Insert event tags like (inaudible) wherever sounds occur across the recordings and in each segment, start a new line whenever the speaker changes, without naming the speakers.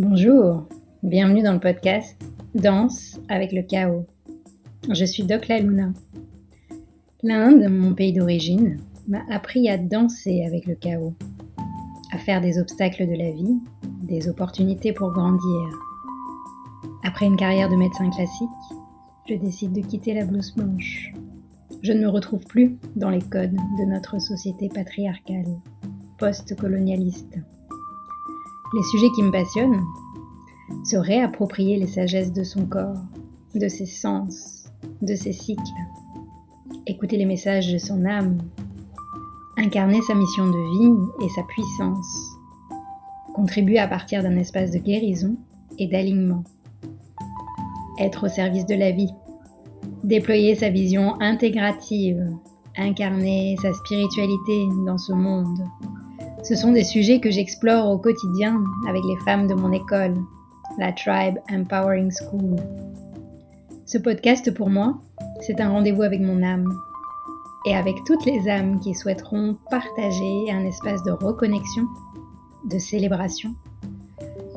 Bonjour, bienvenue dans le podcast Danse avec le chaos. Je suis Doc La Luna. L'Inde, mon pays d'origine, m'a appris à danser avec le chaos, à faire des obstacles de la vie, des opportunités pour grandir. Après une carrière de médecin classique, je décide de quitter la blouse blanche. Je ne me retrouve plus dans les codes de notre société patriarcale, post-colonialiste. Les sujets qui me passionnent, se réapproprier les sagesses de son corps, de ses sens, de ses cycles, écouter les messages de son âme, incarner sa mission de vie et sa puissance, contribuer à partir d'un espace de guérison et d'alignement, être au service de la vie, déployer sa vision intégrative, incarner sa spiritualité dans ce monde. Ce sont des sujets que j'explore au quotidien avec les femmes de mon école, la Tribe Empowering School. Ce podcast pour moi, c'est un rendez-vous avec mon âme et avec toutes les âmes qui souhaiteront partager un espace de reconnexion, de célébration,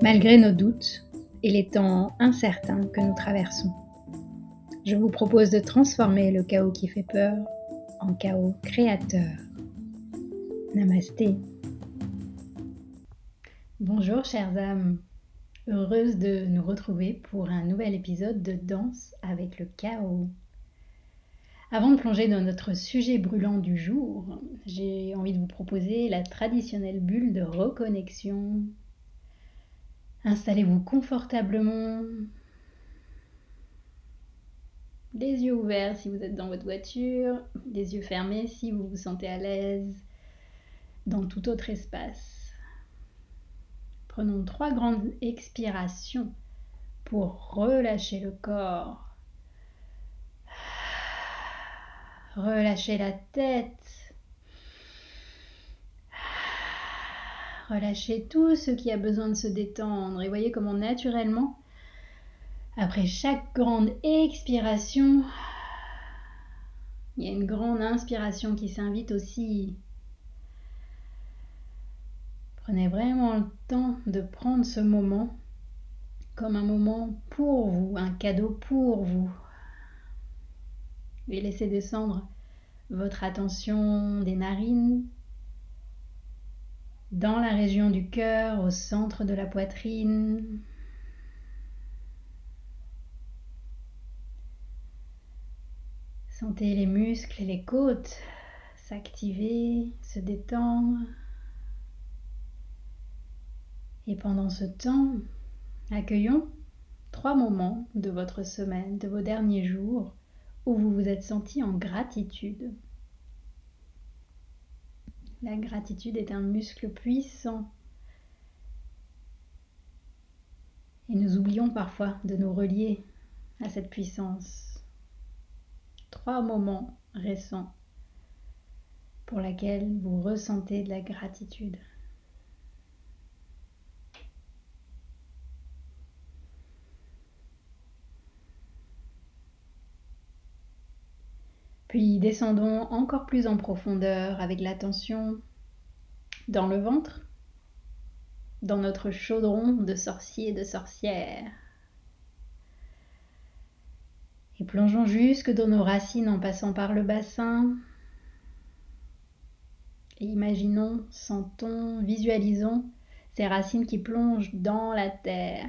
malgré nos doutes et les temps incertains que nous traversons. Je vous propose de transformer le chaos qui fait peur en chaos créateur. Namasté. Bonjour chères âmes, heureuse de nous retrouver pour un nouvel épisode de Danse avec le chaos. Avant de plonger dans notre sujet brûlant du jour, j'ai envie de vous proposer la traditionnelle bulle de reconnexion. Installez-vous confortablement, les yeux ouverts si vous êtes dans votre voiture, les yeux fermés si vous vous sentez à l'aise dans tout autre espace. Prenons trois grandes expirations pour relâcher le corps. Relâchez la tête. Relâchez tout ce qui a besoin de se détendre et voyez comment naturellement, après chaque grande expiration, il y a une grande inspiration qui s'invite aussi Prenez vraiment le temps de prendre ce moment comme un moment pour vous, un cadeau pour vous. Et laissez descendre votre attention des narines dans la région du cœur, au centre de la poitrine. Sentez les muscles et les côtes s'activer, se détendre. Et pendant ce temps, accueillons trois moments de votre semaine, de vos derniers jours, où vous vous êtes senti en gratitude. La gratitude est un muscle puissant. Et nous oublions parfois de nous relier à cette puissance. Trois moments récents pour lesquels vous ressentez de la gratitude. Puis descendons encore plus en profondeur avec l'attention dans le ventre, dans notre chaudron de sorcier et de sorcière. Et plongeons jusque dans nos racines en passant par le bassin. Et imaginons, sentons, visualisons ces racines qui plongent dans la terre.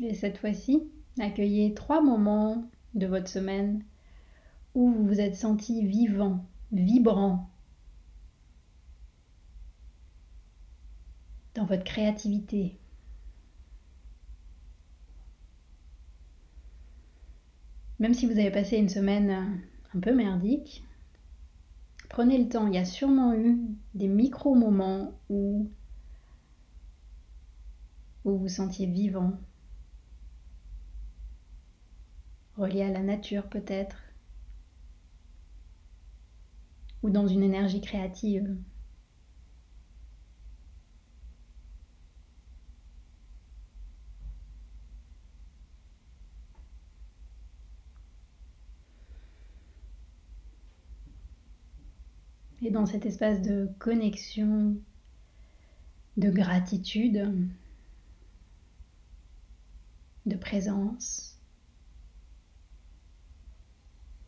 Et cette fois-ci, accueillez trois moments de votre semaine où vous vous êtes senti vivant, vibrant dans votre créativité. Même si vous avez passé une semaine un peu merdique, prenez le temps. Il y a sûrement eu des micro-moments où, vous vous sentiez vivant, relié à la nature peut-être, ou dans une énergie créative. et dans cet espace de connexion, de gratitude, de présence,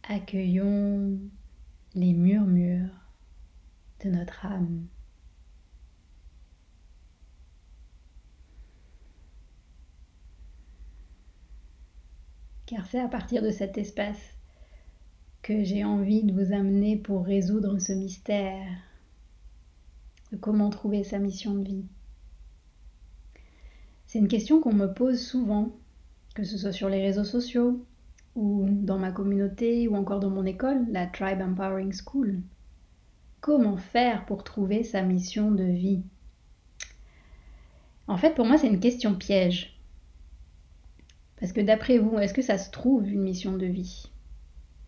accueillons les murmures de notre âme. Car c'est à partir de cet espace que j'ai envie de vous amener pour résoudre ce mystère de comment trouver sa mission de vie. C'est une question qu'on me pose souvent, que ce soit sur les réseaux sociaux ou dans ma communauté ou encore dans mon école, la Tribe Empowering School. Comment faire pour trouver sa mission de vie? En fait, pour moi, c'est une question piège. Parce que d'après vous, est-ce que ça se trouve une mission de vie?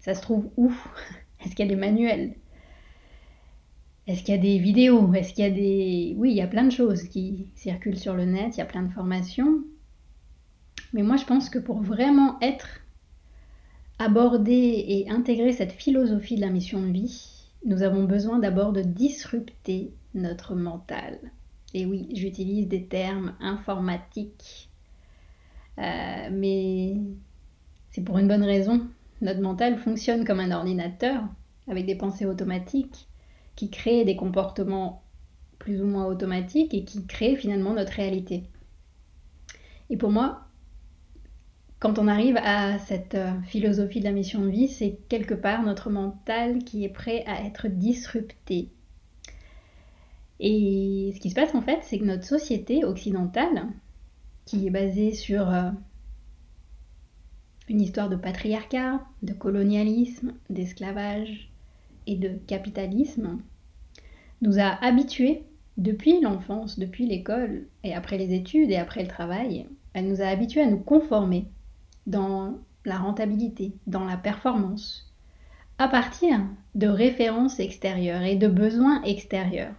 Ça se trouve où? (laughs) Est-ce qu'il y a des manuels? Est-ce qu'il y a des vidéos? Est-ce qu'il y a des... Oui, il y a plein de choses qui circulent sur le net, il y a plein de formations. Mais moi, je pense que pour vraiment être aborder et intégrer cette philosophie de la mission de vie, nous avons besoin d'abord de disrupter notre mental. Et oui, j'utilise des termes informatiques euh, mais c'est pour une bonne raison. Notre mental fonctionne comme un ordinateur avec des pensées automatiques qui créent des comportements plus ou moins automatiques et qui créent finalement notre réalité. Et pour moi, quand on arrive à cette euh, philosophie de la mission de vie, c'est quelque part notre mental qui est prêt à être disrupté. Et ce qui se passe en fait, c'est que notre société occidentale, qui est basé sur euh, une histoire de patriarcat, de colonialisme, d'esclavage et de capitalisme, nous a habitués depuis l'enfance, depuis l'école et après les études et après le travail, elle nous a habitués à nous conformer dans la rentabilité, dans la performance, à partir de références extérieures et de besoins extérieurs.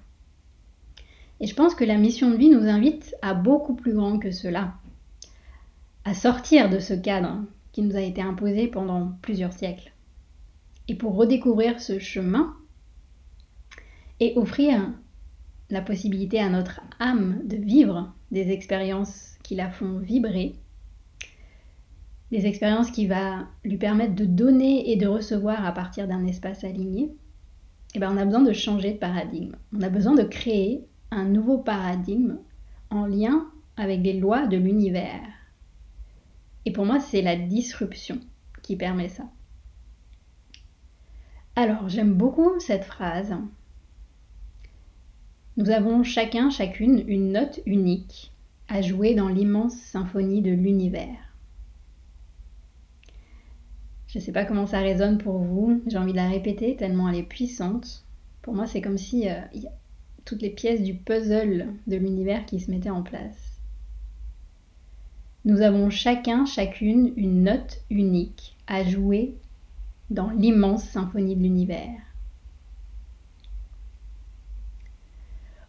Et je pense que la mission de vie nous invite à beaucoup plus grand que cela, à sortir de ce cadre qui nous a été imposé pendant plusieurs siècles. Et pour redécouvrir ce chemin et offrir la possibilité à notre âme de vivre des expériences qui la font vibrer, des expériences qui vont lui permettre de donner et de recevoir à partir d'un espace aligné, eh ben on a besoin de changer de paradigme. On a besoin de créer un nouveau paradigme en lien avec les lois de l'univers. Et pour moi, c'est la disruption qui permet ça. Alors, j'aime beaucoup cette phrase. Nous avons chacun, chacune, une note unique à jouer dans l'immense symphonie de l'univers. Je ne sais pas comment ça résonne pour vous, j'ai envie de la répéter tellement elle est puissante. Pour moi, c'est comme si euh, toutes les pièces du puzzle de l'univers qui se mettaient en place. Nous avons chacun, chacune une note unique à jouer dans l'immense symphonie de l'univers.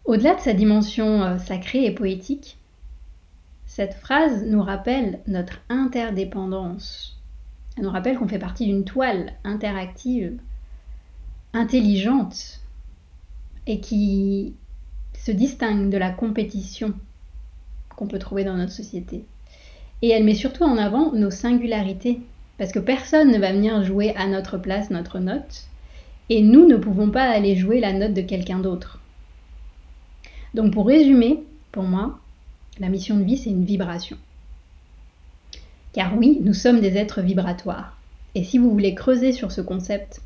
Au-delà de sa dimension euh, sacrée et poétique, cette phrase nous rappelle notre interdépendance. Elle nous rappelle qu'on fait partie d'une toile interactive, intelligente, et qui se distingue de la compétition qu'on peut trouver dans notre société. Et elle met surtout en avant nos singularités, parce que personne ne va venir jouer à notre place notre note, et nous ne pouvons pas aller jouer la note de quelqu'un d'autre. Donc pour résumer, pour moi, la mission de vie, c'est une vibration. Car oui, nous sommes des êtres vibratoires. Et si vous voulez creuser sur ce concept,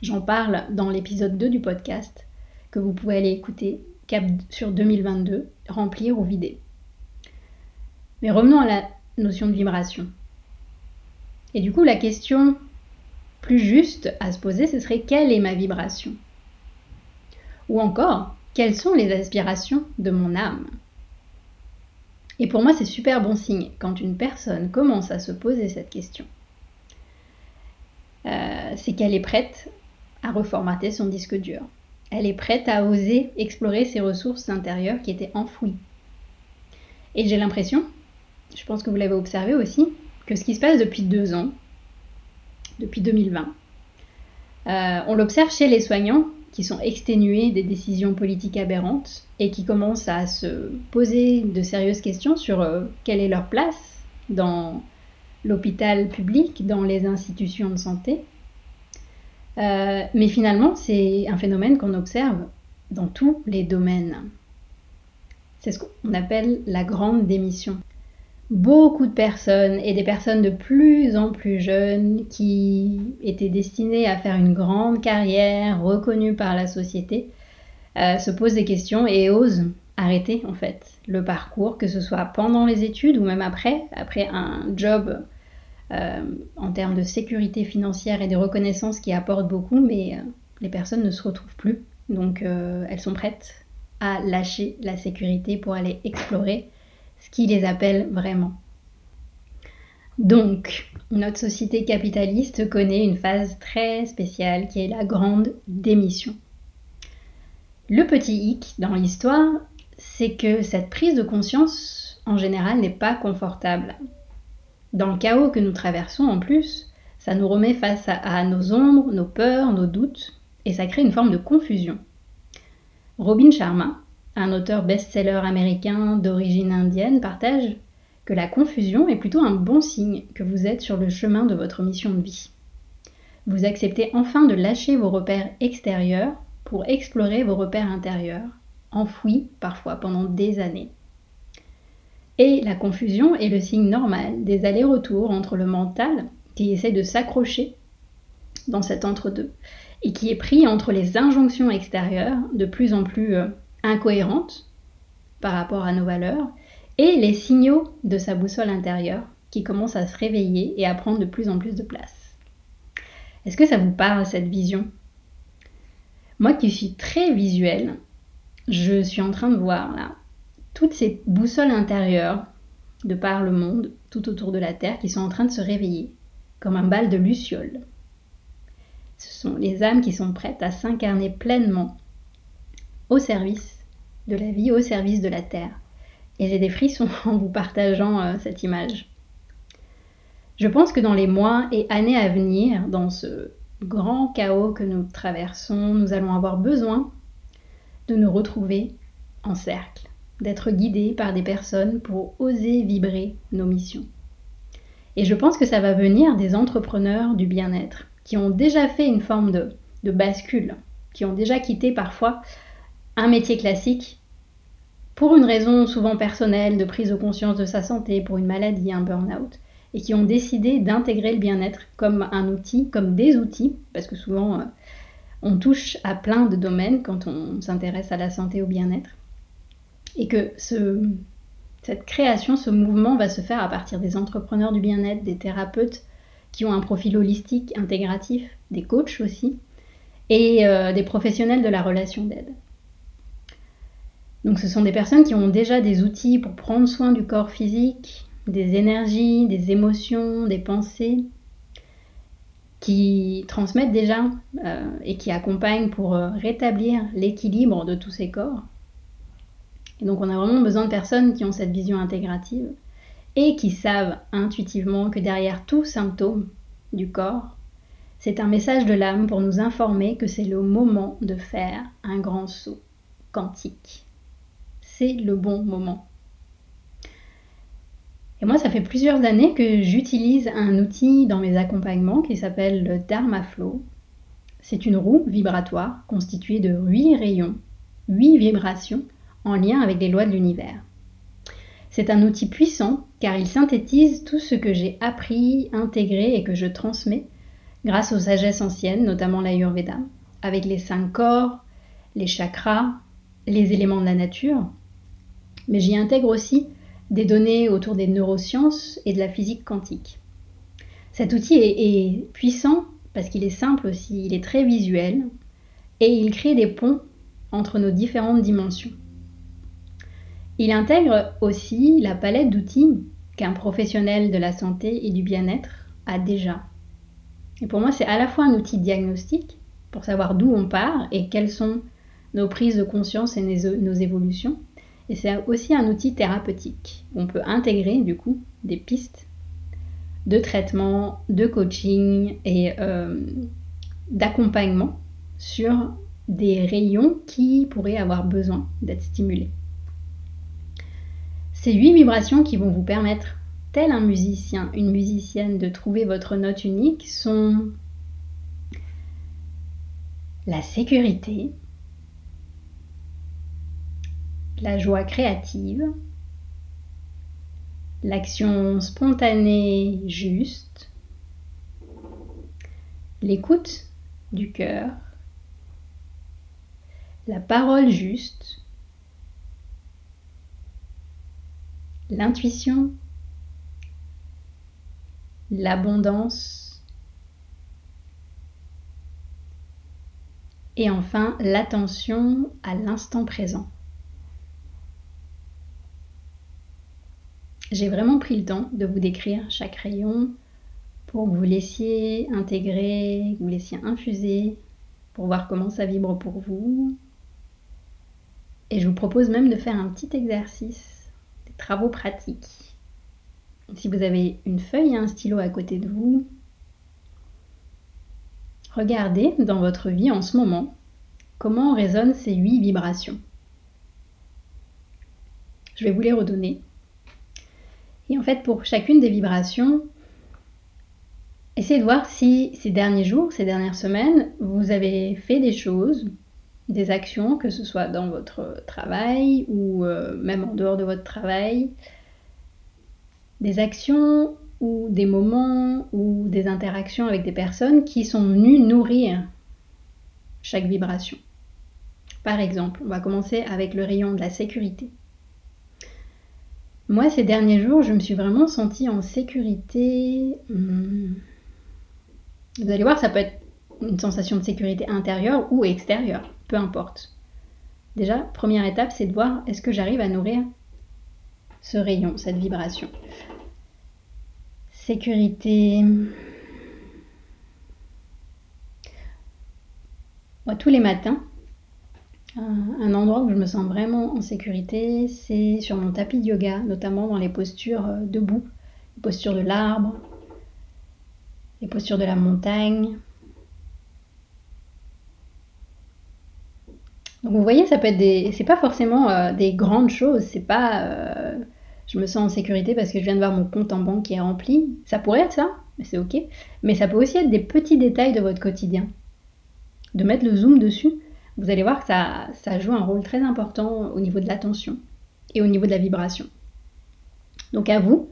j'en parle dans l'épisode 2 du podcast que vous pouvez aller écouter cap sur 2022, remplir ou vider. Mais revenons à la notion de vibration. Et du coup, la question plus juste à se poser, ce serait quelle est ma vibration? Ou encore, quelles sont les aspirations de mon âme? Et pour moi, c'est super bon signe quand une personne commence à se poser cette question. Euh, c'est qu'elle est prête à reformater son disque dur. Elle est prête à oser explorer ses ressources intérieures qui étaient enfouies. Et j'ai l'impression, je pense que vous l'avez observé aussi, que ce qui se passe depuis deux ans, depuis 2020, euh, on l'observe chez les soignants qui sont exténués des décisions politiques aberrantes et qui commencent à se poser de sérieuses questions sur euh, quelle est leur place dans l'hôpital public, dans les institutions de santé. Euh, mais finalement, c'est un phénomène qu'on observe dans tous les domaines. C'est ce qu'on appelle la grande démission. Beaucoup de personnes, et des personnes de plus en plus jeunes, qui étaient destinées à faire une grande carrière reconnue par la société, euh, se posent des questions et osent arrêter en fait le parcours, que ce soit pendant les études ou même après, après un job euh, en termes de sécurité financière et de reconnaissance qui apporte beaucoup, mais euh, les personnes ne se retrouvent plus. Donc elles sont prêtes à lâcher la sécurité pour aller explorer ce qui les appelle vraiment. Donc, notre société capitaliste connaît une phase très spéciale qui est la grande démission. Le petit hic dans l'histoire, c'est que cette prise de conscience, en général, n'est pas confortable. Dans le chaos que nous traversons, en plus, ça nous remet face à, à nos ombres, nos peurs, nos doutes, et ça crée une forme de confusion. Robin Sharma, un auteur best-seller américain d'origine indienne, partage que la confusion est plutôt un bon signe que vous êtes sur le chemin de votre mission de vie. Vous acceptez enfin de lâcher vos repères extérieurs pour explorer vos repères intérieurs, enfouis parfois pendant des années. Et la confusion est le signe normal des allers-retours entre le mental qui essaie de s'accrocher dans cet entre-deux et qui est pris entre les injonctions extérieures de plus en plus euh, incohérente par rapport à nos valeurs et les signaux de sa boussole intérieure qui commencent à se réveiller et à prendre de plus en plus de place. Est-ce que ça vous parle cette vision? Moi qui suis très visuelle, je suis en train de voir là toutes ces boussoles intérieures de par le monde, tout autour de la Terre, qui sont en train de se réveiller, comme un bal de lucioles. Ce sont les âmes qui sont prêtes à s'incarner pleinement au service de la vie au service de la terre. Et j'ai des frissons (laughs) en vous partageant euh, cette image. Je pense que dans les mois et années à venir, dans ce grand chaos que nous traversons, nous allons avoir besoin de nous retrouver en cercle, d'être guidés par des personnes pour oser vibrer nos missions. Et je pense que ça va venir des entrepreneurs du bien-être, qui ont déjà fait une forme de, de bascule, qui ont déjà quitté parfois un métier classique pour une raison souvent personnelle de prise de conscience de sa santé, pour une maladie, un burn-out, et qui ont décidé d'intégrer le bien-être comme un outil, comme des outils, parce que souvent euh, on touche à plein de domaines quand on s'intéresse à la santé, au bien-être, et que ce, cette création, ce mouvement va se faire à partir des entrepreneurs du bien-être, des thérapeutes qui ont un profil holistique, intégratif, des coachs aussi, et euh, des professionnels de la relation d'aide. Donc ce sont des personnes qui ont déjà des outils pour prendre soin du corps physique, des énergies, des émotions, des pensées, qui transmettent déjà euh, et qui accompagnent pour euh, rétablir l'équilibre de tous ces corps. Et donc on a vraiment besoin de personnes qui ont cette vision intégrative et qui savent intuitivement que derrière tout symptôme du corps, c'est un message de l'âme pour nous informer que c'est le moment de faire un grand saut quantique c'est le bon moment. Et moi, ça fait plusieurs années que j'utilise un outil dans mes accompagnements qui s'appelle le Dharma Flow. C'est une roue vibratoire constituée de 8 rayons, 8 vibrations en lien avec les lois de l'univers. C'est un outil puissant car il synthétise tout ce que j'ai appris, intégré et que je transmets grâce aux sagesses anciennes, notamment l'Ayurveda, avec les cinq corps, les chakras, les éléments de la nature, mais j'y intègre aussi des données autour des neurosciences et de la physique quantique. Cet outil est, puissant parce qu'il est simple aussi, il est très visuel et il crée des ponts entre nos différentes dimensions. Il intègre aussi la palette d'outils qu'un professionnel de la santé et du bien-être a déjà. Et pour moi, c'est à la fois un outil diagnostique pour savoir d'où on part et quelles sont nos prises de conscience et nos évolutions, et c'est aussi un outil thérapeutique. On peut intégrer du coup des pistes de traitement, de coaching et euh, d'accompagnement sur des rayons qui pourraient avoir besoin d'être stimulés. Ces huit vibrations qui vont vous permettre, tel un musicien, une musicienne, de trouver votre note unique sont la sécurité, la joie créative, l'action spontanée juste, l'écoute du cœur, la parole juste, l'intuition, l'abondance et enfin l'attention à l'instant présent. J'ai vraiment pris le temps de vous décrire chaque rayon pour que vous laissiez intégrer, que vous laissiez infuser, pour voir comment ça vibre pour vous. Et je vous propose même de faire un petit exercice, des travaux pratiques. Si vous avez une feuille et un stylo à côté de vous, regardez dans votre vie en ce moment comment résonnent ces huit vibrations. Je vais vous les redonner et en fait, pour chacune des vibrations, essayez de voir si ces derniers jours, ces dernières semaines, vous avez fait des choses, des actions, que ce soit dans votre travail ou euh, même en dehors de votre travail, des actions ou des moments ou des interactions avec des personnes qui sont venues nourrir chaque vibration. Par exemple, on va commencer avec le rayon de la sécurité. Moi, ces derniers jours, je me suis vraiment sentie en sécurité. Hmm. Vous allez voir, ça peut être une sensation de sécurité intérieure ou extérieure, peu importe. Déjà, première étape, c'est de voir est-ce que j'arrive à nourrir ce rayon, cette vibration? Sécurité. Moi, tous les matins, un endroit où je me sens vraiment en sécurité, c'est sur mon tapis de yoga, notamment dans les postures euh, debout, les postures de l'arbre, les postures de la montagne. Donc vous voyez, ça peut être des, c'est pas forcément euh, des grandes choses, c'est pas, euh, je me sens en sécurité parce que je viens de voir mon compte en banque qui est rempli. Ça pourrait être ça, mais c'est ok. Mais ça peut aussi être des petits détails de votre quotidien, de mettre le zoom dessus vous allez voir que ça, joue un rôle très important au niveau de l'attention et au niveau de la vibration. Donc à vous,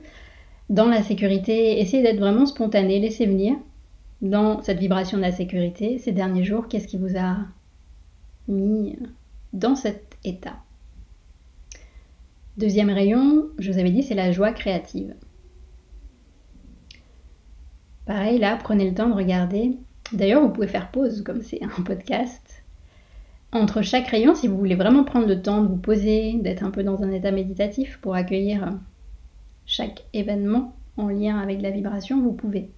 dans la sécurité, essayez d'être vraiment spontané, laissez venir dans cette vibration de la sécurité ces derniers jours, qu'est-ce qui vous a mis dans cet état. Deuxième rayon, je vous avais dit, c'est la joie créative. Pareil, là, prenez le temps de regarder. D'ailleurs, vous pouvez faire pause, comme c'est un (laughs) podcast entre chaque rayon, si vous voulez vraiment prendre le temps de vous poser, d'être un peu dans un état méditatif pour accueillir chaque événement en lien avec la vibration, vous pouvez.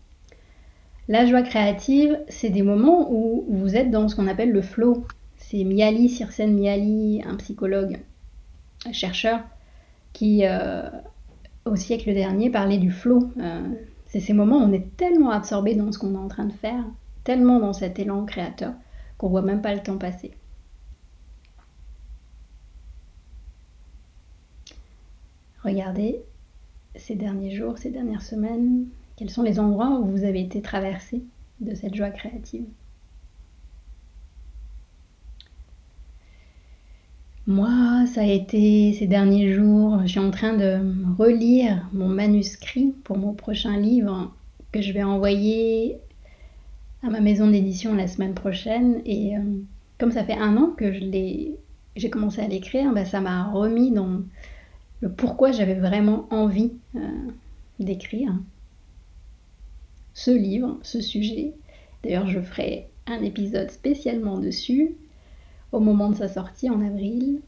La joie créative, c'est des moments où vous êtes dans ce qu'on appelle le flow. C'est Miali, Circène Miali, un psychologue, un chercheur, qui euh, au siècle dernier parlait du flow. Euh, c'est ces moments où on est tellement absorbé dans ce qu'on est en train de faire, tellement dans cet élan créateur, qu'on voit même pas le temps passer. Regardez ces derniers jours, ces dernières semaines, quels sont les endroits où vous avez été traversé de cette joie créative? Moi, ça a été ces derniers jours, je suis en train de relire mon manuscrit pour mon prochain livre que je vais envoyer à ma maison d'édition la semaine prochaine. Et euh, comme ça fait un an que j'ai commencé à l'écrire, bah, ça m'a remis dans, le pourquoi j'avais vraiment envie euh, d'écrire ce livre, ce sujet. D'ailleurs, je ferai un épisode spécialement dessus au moment de sa sortie en avril.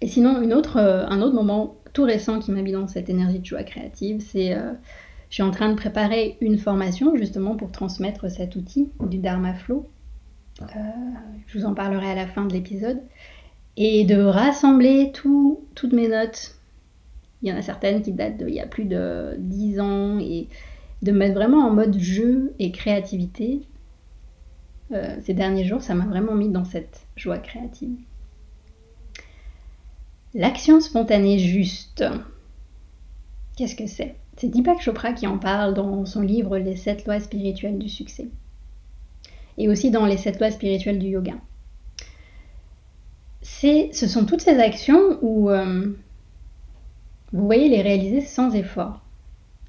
Et sinon, une autre, euh, un autre moment tout récent qui m'a dans cette énergie de joie créative, c'est euh, je suis en train de préparer une formation justement pour transmettre cet outil du Dharma Flow. je vous en parlerai à la fin de l'épisode et de rassembler toutes mes notes. Il y en a certaines qui datent d'il y a plus de 10 ans et de mettre vraiment en mode jeu et créativité euh, ces derniers jours, ça m'a vraiment mis dans cette joie créative. L'action spontanée juste. Qu'est-ce que c'est? C'est Deepak Chopra qui en parle dans son livre Les sept lois spirituelles du succès. Et aussi dans les sept lois spirituelles du yoga. Ce sont toutes ces actions où euh, vous voyez les réaliser sans effort.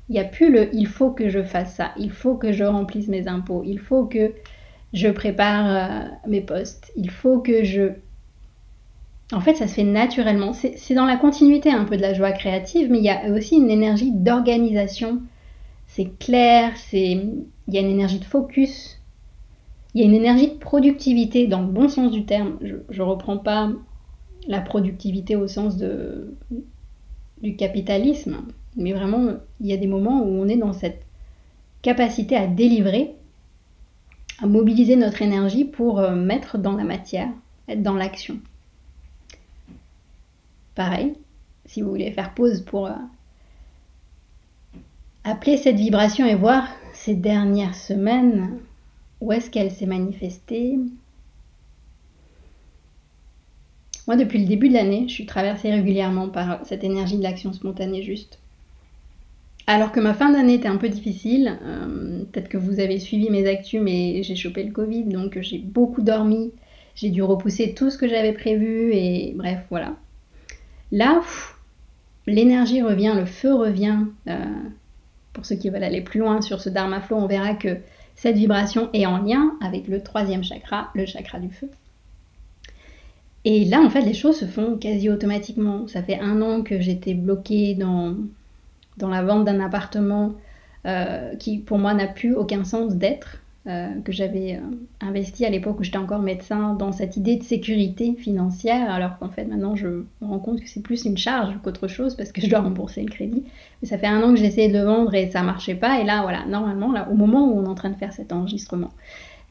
Il n'y a plus le il faut que je fasse ça, il faut que je remplisse mes impôts, il faut que je prépare euh, mes postes, il faut que je... En fait, ça se fait naturellement. C'est dans la continuité un peu de la joie créative, mais il y a aussi une énergie d'organisation. C'est clair, il y a une énergie de focus, il y a une énergie de productivité dans le bon sens du terme. Je ne reprends pas la productivité au sens du capitalisme, mais vraiment, il y a des moments où on est dans cette capacité à délivrer, à mobiliser notre énergie pour euh, mettre dans la matière, être dans l'action. Pareil, si vous voulez faire pause pour euh, appeler cette vibration et voir ces dernières semaines, où est-ce qu'elle s'est manifestée, moi, depuis le début de l'année, je suis traversée régulièrement par cette énergie de l'action spontanée juste. Alors que ma fin d'année était un peu difficile, euh, peut-être que vous avez suivi mes actus, mais j'ai chopé le Covid, donc j'ai beaucoup dormi, j'ai dû repousser tout ce que j'avais prévu, et bref, voilà. Là, l'énergie revient, le feu revient. Euh, pour ceux qui veulent aller plus loin sur ce Dharma Flow, on verra que cette vibration est en lien avec le troisième chakra, le chakra du feu. Et là, en fait, les choses se font quasi automatiquement. Ça fait un an que j'étais bloquée dans, la vente d'un appartement euh, qui, pour moi, n'a plus aucun sens d'être. Euh, que j'avais euh, investi à l'époque où j'étais encore médecin dans cette idée de sécurité financière, alors qu'en fait maintenant je me rends compte que c'est plus une charge qu'autre chose parce que je dois rembourser le crédit. Mais ça fait un an que j'essayais de vendre et ça marchait pas. Et là, voilà, normalement, là, au moment où on est en train de faire cet enregistrement,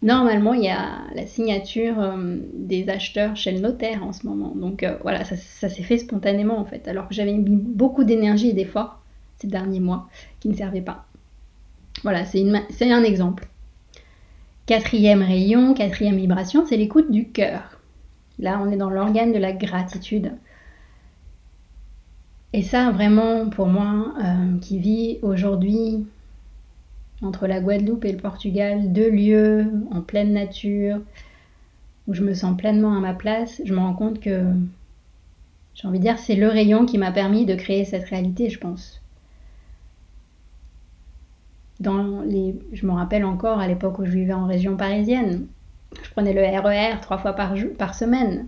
Normalement, il y a la signature euh, des acheteurs chez le notaire en ce moment. Donc voilà, ça, s'est fait spontanément en fait. Alors que j'avais mis beaucoup d'énergie et d'efforts ces derniers mois qui ne servaient pas. Voilà, c'est un exemple. Quatrième rayon, quatrième vibration, c'est l'écoute du cœur. Là, on est dans l'organe de la gratitude. Et ça, vraiment, pour moi, euh, qui vit aujourd'hui entre la Guadeloupe et le Portugal, deux lieux en pleine nature, où je me sens pleinement à ma place, je me rends compte que, j'ai envie de dire, c'est le rayon qui m'a permis de créer cette réalité, je pense. Dans les, je me rappelle encore à l'époque où je vivais en région parisienne, je prenais le RER e trois fois par, semaine.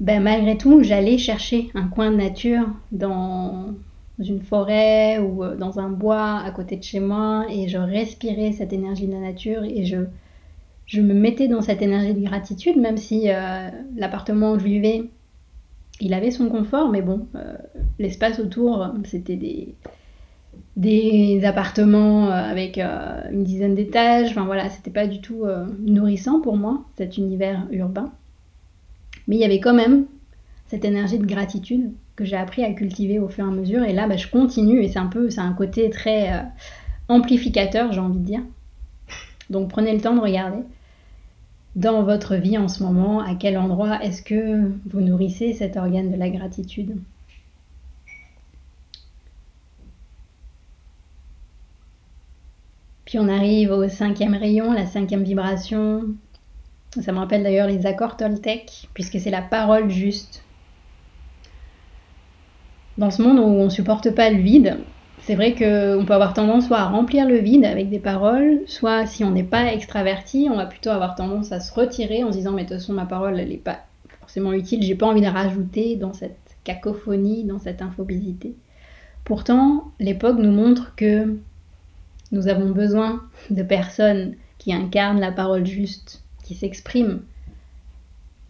Ben, malgré tout, j'allais chercher un coin de nature dans dans une forêt ou euh, dans un bois à côté de chez moi et je respirais cette énergie de la nature et je, je me mettais dans cette énergie de gratitude, même si euh, l'appartement où je vivais, il avait son confort, mais bon, euh, l'espace autour, c'était des, des appartements avec une dizaine d'étages, enfin voilà, c'était pas du tout nourrissant pour moi, cet univers urbain. Mais il y avait quand même cette énergie de gratitude que j'ai appris à cultiver au fur et à mesure. Et là, bah, je continue et c'est un peu, c'est un côté très euh, amplificateur, j'ai envie de dire. Donc prenez le temps de regarder dans votre vie en ce moment, à quel endroit est-ce que vous nourrissez cet organe de la gratitude. On arrive au cinquième rayon, la cinquième vibration. Ça me rappelle d'ailleurs les accords Toltec, puisque c'est la parole juste dans ce monde où on supporte pas le vide, c'est vrai qu'on peut avoir tendance soit à remplir le vide avec des paroles, soit si on n'est pas extraverti, on va plutôt avoir tendance à se retirer en se disant mais de toute façon ma parole elle n'est pas forcément utile, j'ai pas envie de la rajouter dans cette cacophonie, dans cette infobésité. Pourtant, l'époque nous montre que nous avons besoin de personnes qui incarnent la parole juste, qui s'expriment,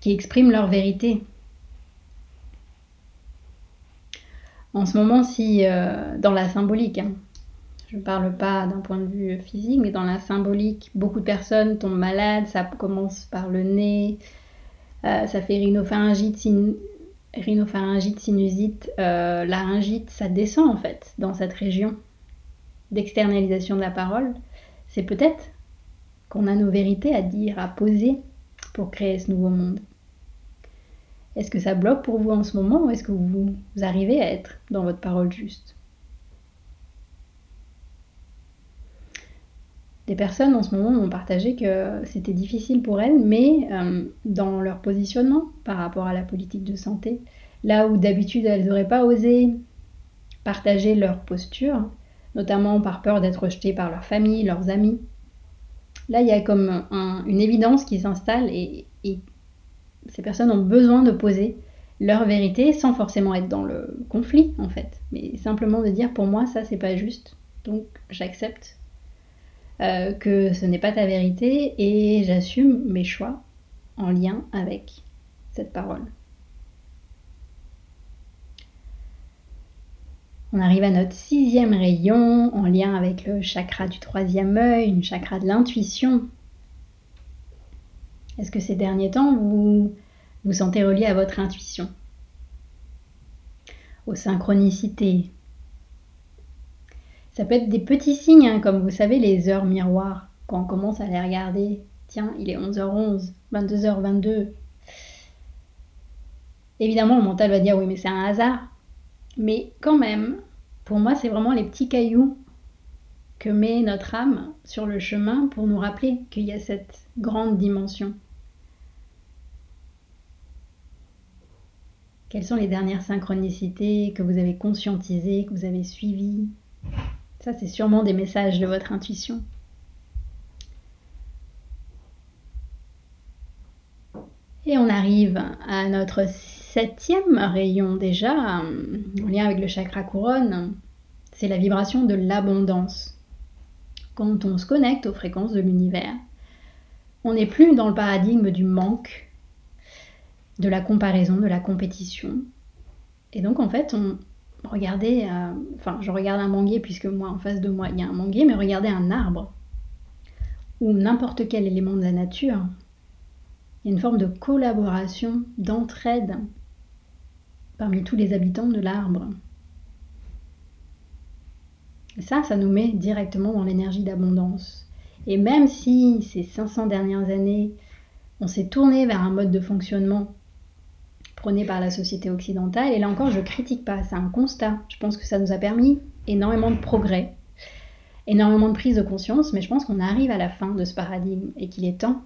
qui expriment leur vérité, en ce moment, si euh, dans la symbolique, hein, je ne parle pas d'un point de vue physique, mais dans la symbolique, beaucoup de personnes tombent malades, ça commence par le nez, euh, ça fait rhinopharyngite, sinusite, euh, laryngite, ça descend en fait dans cette région d'externalisation de la parole. C'est peut-être qu'on a nos vérités à dire, à poser pour créer ce nouveau monde. Est-ce que ça bloque pour vous en ce moment ou est-ce que vous, arrivez à être dans votre parole juste? Des personnes en ce moment m'ont partagé que c'était difficile pour elles, mais euh, dans leur positionnement par rapport à la politique de santé, là où d'habitude elles n'auraient pas osé partager leur posture, notamment par peur d'être rejetées par leur famille, leurs amis. Là, il y a comme une évidence qui s'installe et, ces personnes ont besoin de poser leur vérité sans forcément être dans le conflit en fait, mais simplement de dire pour moi ça c'est pas juste, donc j'accepte euh, que ce n'est pas ta vérité et j'assume mes choix en lien avec cette parole. On arrive à notre sixième rayon en lien avec le chakra du troisième œil, une chakra de l'intuition. Est-ce que ces derniers temps, vous vous sentez relié à votre intuition? Aux synchronicités Ça peut être des petits signes, hein, comme vous savez, les heures miroirs, quand on commence à les regarder. Tiens, il est 11h11, 22h22. Évidemment, le mental va dire oui, mais c'est un hasard. Mais quand même, pour moi, c'est vraiment les petits cailloux que met notre âme sur le chemin pour nous rappeler qu'il y a cette grande dimension. Quelles sont les dernières synchronicités que vous avez conscientisées, que vous avez suivies? Ça, c'est sûrement des messages de votre intuition. Et on arrive à notre septième rayon déjà, en lien avec le chakra couronne, c'est la vibration de l'abondance. Quand on se connecte aux fréquences de l'univers, on n'est plus dans le paradigme du manque, de la comparaison, de la compétition. Et donc en fait, on euh, enfin je regarde un manguier puisque moi en face de moi il y a un manguier, mais regardez un arbre ou n'importe quel élément de la nature. Il y a une forme de collaboration, d'entraide parmi tous les habitants de l'arbre. Ça, ça nous met directement dans l'énergie d'abondance. Et même si ces 500 dernières années, on s'est tourné vers un mode de fonctionnement prôné par la société occidentale, et là encore, je critique pas, c'est un constat. Je pense que ça nous a permis énormément de progrès, énormément de prise de conscience, mais je pense qu'on arrive à la fin de ce paradigme et qu'il est temps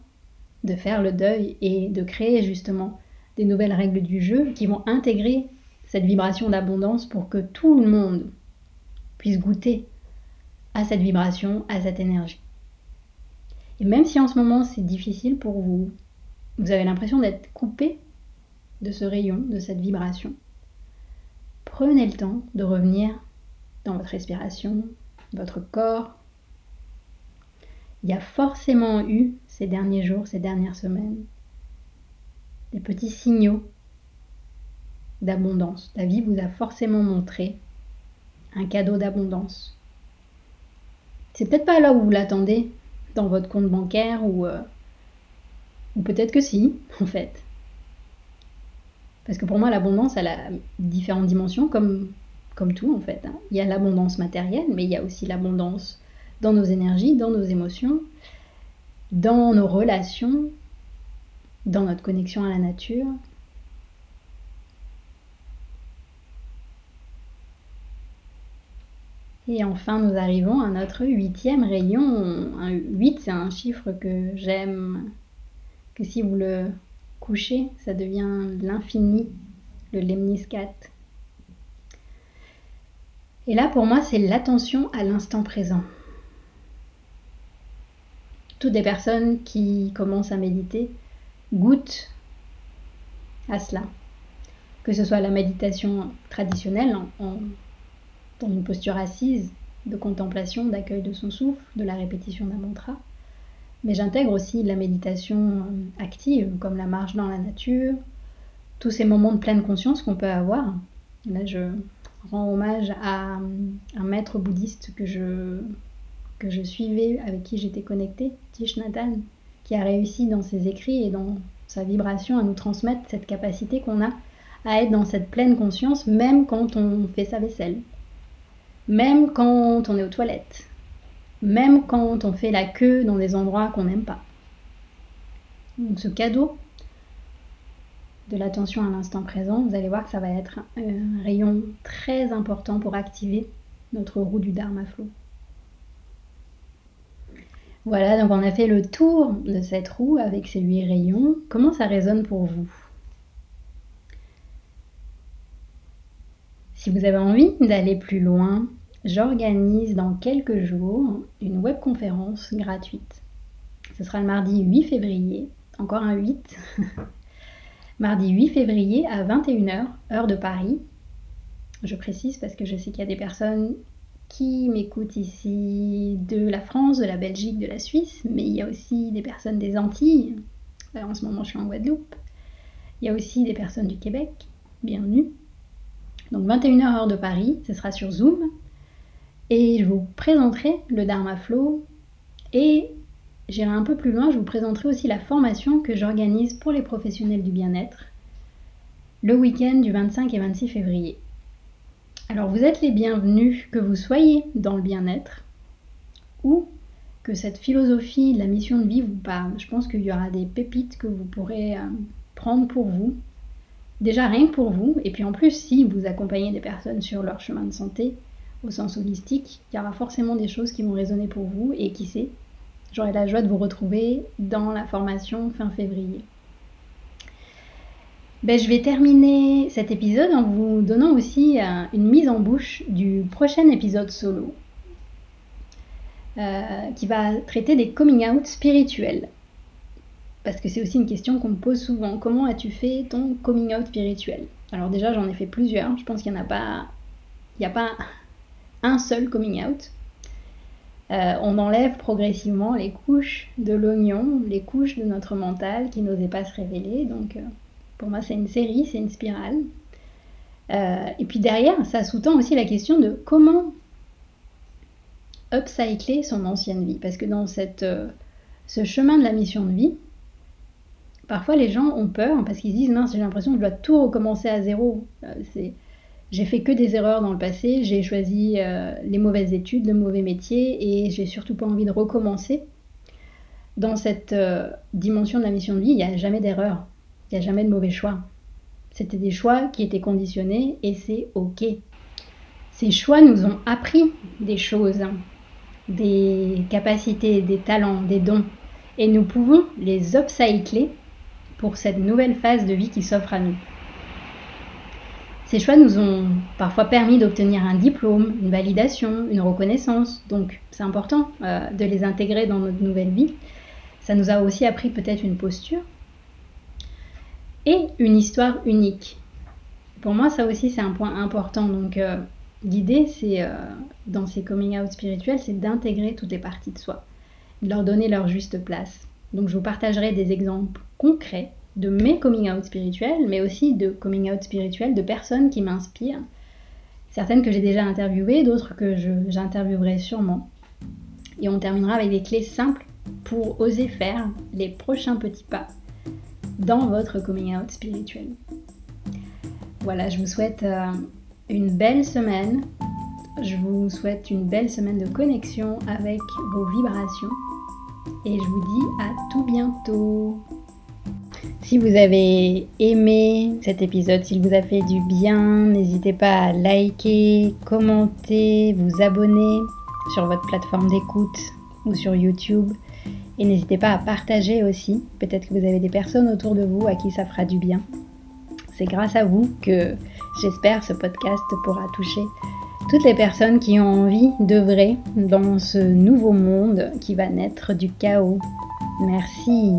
de faire le deuil et de créer justement des nouvelles règles du jeu qui vont intégrer cette vibration d'abondance pour que tout le monde puisse goûter à cette vibration, à cette énergie. Et même si en ce moment c'est difficile pour vous, vous avez l'impression d'être coupé de ce rayon, de cette vibration, prenez le temps de revenir dans votre respiration, votre corps. Il y a forcément eu ces derniers jours, ces dernières semaines, des petits signaux d'abondance. La vie vous a forcément montré un cadeau d'abondance. C'est peut-être pas là où vous l'attendez, dans votre compte bancaire ou, euh, peut-être que si, (laughs) en fait. Parce que pour moi, l'abondance, elle a différentes dimensions, comme, comme tout, en fait. Hein. Il y a l'abondance matérielle, mais il y a aussi l'abondance dans nos énergies, dans nos émotions, dans nos relations, dans notre connexion à la nature. Et enfin, nous arrivons à notre huitième rayon. Un 8, c'est un chiffre que j'aime, que si vous le couchez, ça devient l'infini, le lemniscat. Et là, pour moi, c'est l'attention à l'instant présent. Toutes les personnes qui commencent à méditer goûte à cela. Que ce soit la méditation traditionnelle, dans une posture assise, de contemplation, d'accueil de son souffle, de la répétition d'un mantra. Mais j'intègre aussi la méditation euh, active, comme la marche dans la nature, tous ces moments de pleine conscience qu'on peut avoir. Là, je rends hommage à un maître bouddhiste que je, que je suivais, avec qui j'étais connectée, Tish Nathan, qui a réussi dans ses écrits et dans sa vibration à nous transmettre cette capacité qu'on a à être dans cette pleine conscience, même quand on fait sa vaisselle, même quand on est aux toilettes, même quand on fait la queue dans des endroits qu'on n'aime pas. Donc ce cadeau de l'attention à l'instant présent, vous allez voir que ça va être un rayon très important pour activer notre roue du Dharma Flow. Voilà, donc on a fait le tour de cette roue avec ces huit rayons. Comment ça résonne pour vous? Si vous avez envie d'aller plus loin, j'organise dans quelques jours une webconférence gratuite. Ce sera le mardi 8 février, encore un 8. (laughs) mardi 8 février à 21h, heure de Paris. Je précise parce que je sais qu'il y a des personnes qui m'écoutent ici de la France, de la Belgique, de la Suisse, mais il y a aussi des personnes des Antilles. en ce moment, je suis en Guadeloupe. Il y a aussi des personnes du Québec. Bienvenue. Donc 21h heure de Paris, ce sera sur Zoom. Et je vous présenterai le Dharma Flow. Et j'irai un peu plus loin, je vous présenterai aussi la formation que j'organise pour les professionnels du bien-être le week-end du 25 et 26 février. Alors vous êtes les bienvenus, que vous soyez dans le bien-être ou que cette philosophie de la mission de vie vous parle. Je pense qu'il y aura des pépites que vous pourrez euh, prendre pour vous. Déjà rien que pour vous, et puis en plus si vous accompagnez des personnes sur leur chemin de santé au sens holistique, il y aura forcément des choses qui vont résonner pour vous et qui sait, j'aurai la joie de vous retrouver dans la formation fin février. Ben, je vais terminer cet épisode en vous donnant aussi euh, une mise en bouche du prochain épisode solo euh, qui va traiter des coming out spirituels. Parce que c'est aussi une question qu'on me pose souvent. Comment as-tu fait ton coming out spirituel? Alors déjà j'en ai fait plusieurs. Je pense qu'il n'y en a pas, il n'y a pas un seul coming out. Euh, on enlève progressivement les couches de l'oignon, les couches de notre mental qui n'osaient pas se révéler. Donc pour moi, c'est une série, c'est une spirale. Euh, et puis derrière, ça sous-tend aussi la question de comment upcycler son ancienne vie. Parce que dans cette, euh, ce chemin de la mission de vie, parfois les gens ont peur parce qu'ils disent mince, j'ai l'impression que je dois tout recommencer à zéro. Euh, j'ai fait que des erreurs dans le passé, j'ai choisi les mauvaises études, le mauvais métier et j'ai surtout pas envie de recommencer. Dans cette dimension de la mission de vie, il n'y a jamais d'erreur. Il n'y a jamais de mauvais choix. C'était des choix qui étaient conditionnés et c'est OK. Ces choix nous ont appris des choses, des capacités, des talents, des dons. Et nous pouvons les upcycler pour cette nouvelle phase de vie qui s'offre à nous. Ces choix nous ont parfois permis d'obtenir un diplôme, une validation, une reconnaissance. Donc c'est important euh, de les intégrer dans notre nouvelle vie. Ça nous a aussi appris peut-être une posture, et une histoire unique. Pour moi, ça aussi, c'est un point important. Donc, euh, l'idée, c'est, euh, dans ces coming out spirituels, c'est d'intégrer toutes les parties de soi, de leur donner leur juste place. Donc, je vous partagerai des exemples concrets de mes coming out spirituels, mais aussi de coming out spirituels de personnes qui m'inspirent. Certaines que j'ai déjà interviewées, d'autres que j'interviewerai sûrement. Et on terminera avec des clés simples pour oser faire les prochains petits pas dans votre coming out spirituel. Voilà, je vous souhaite euh, une belle semaine. Je vous souhaite une belle semaine de connexion avec vos vibrations. Et je vous dis à tout bientôt. Si vous avez aimé cet épisode, s'il vous a fait du bien, n'hésitez pas à liker, commenter, vous abonner sur votre plateforme d'écoute ou sur YouTube. Et n'hésitez pas à partager aussi. Peut-être que vous avez des personnes autour de vous à qui ça fera du bien. C'est grâce à vous que j'espère ce podcast pourra toucher toutes les personnes qui ont envie d'œuvrer dans ce nouveau monde qui va naître du chaos. Merci.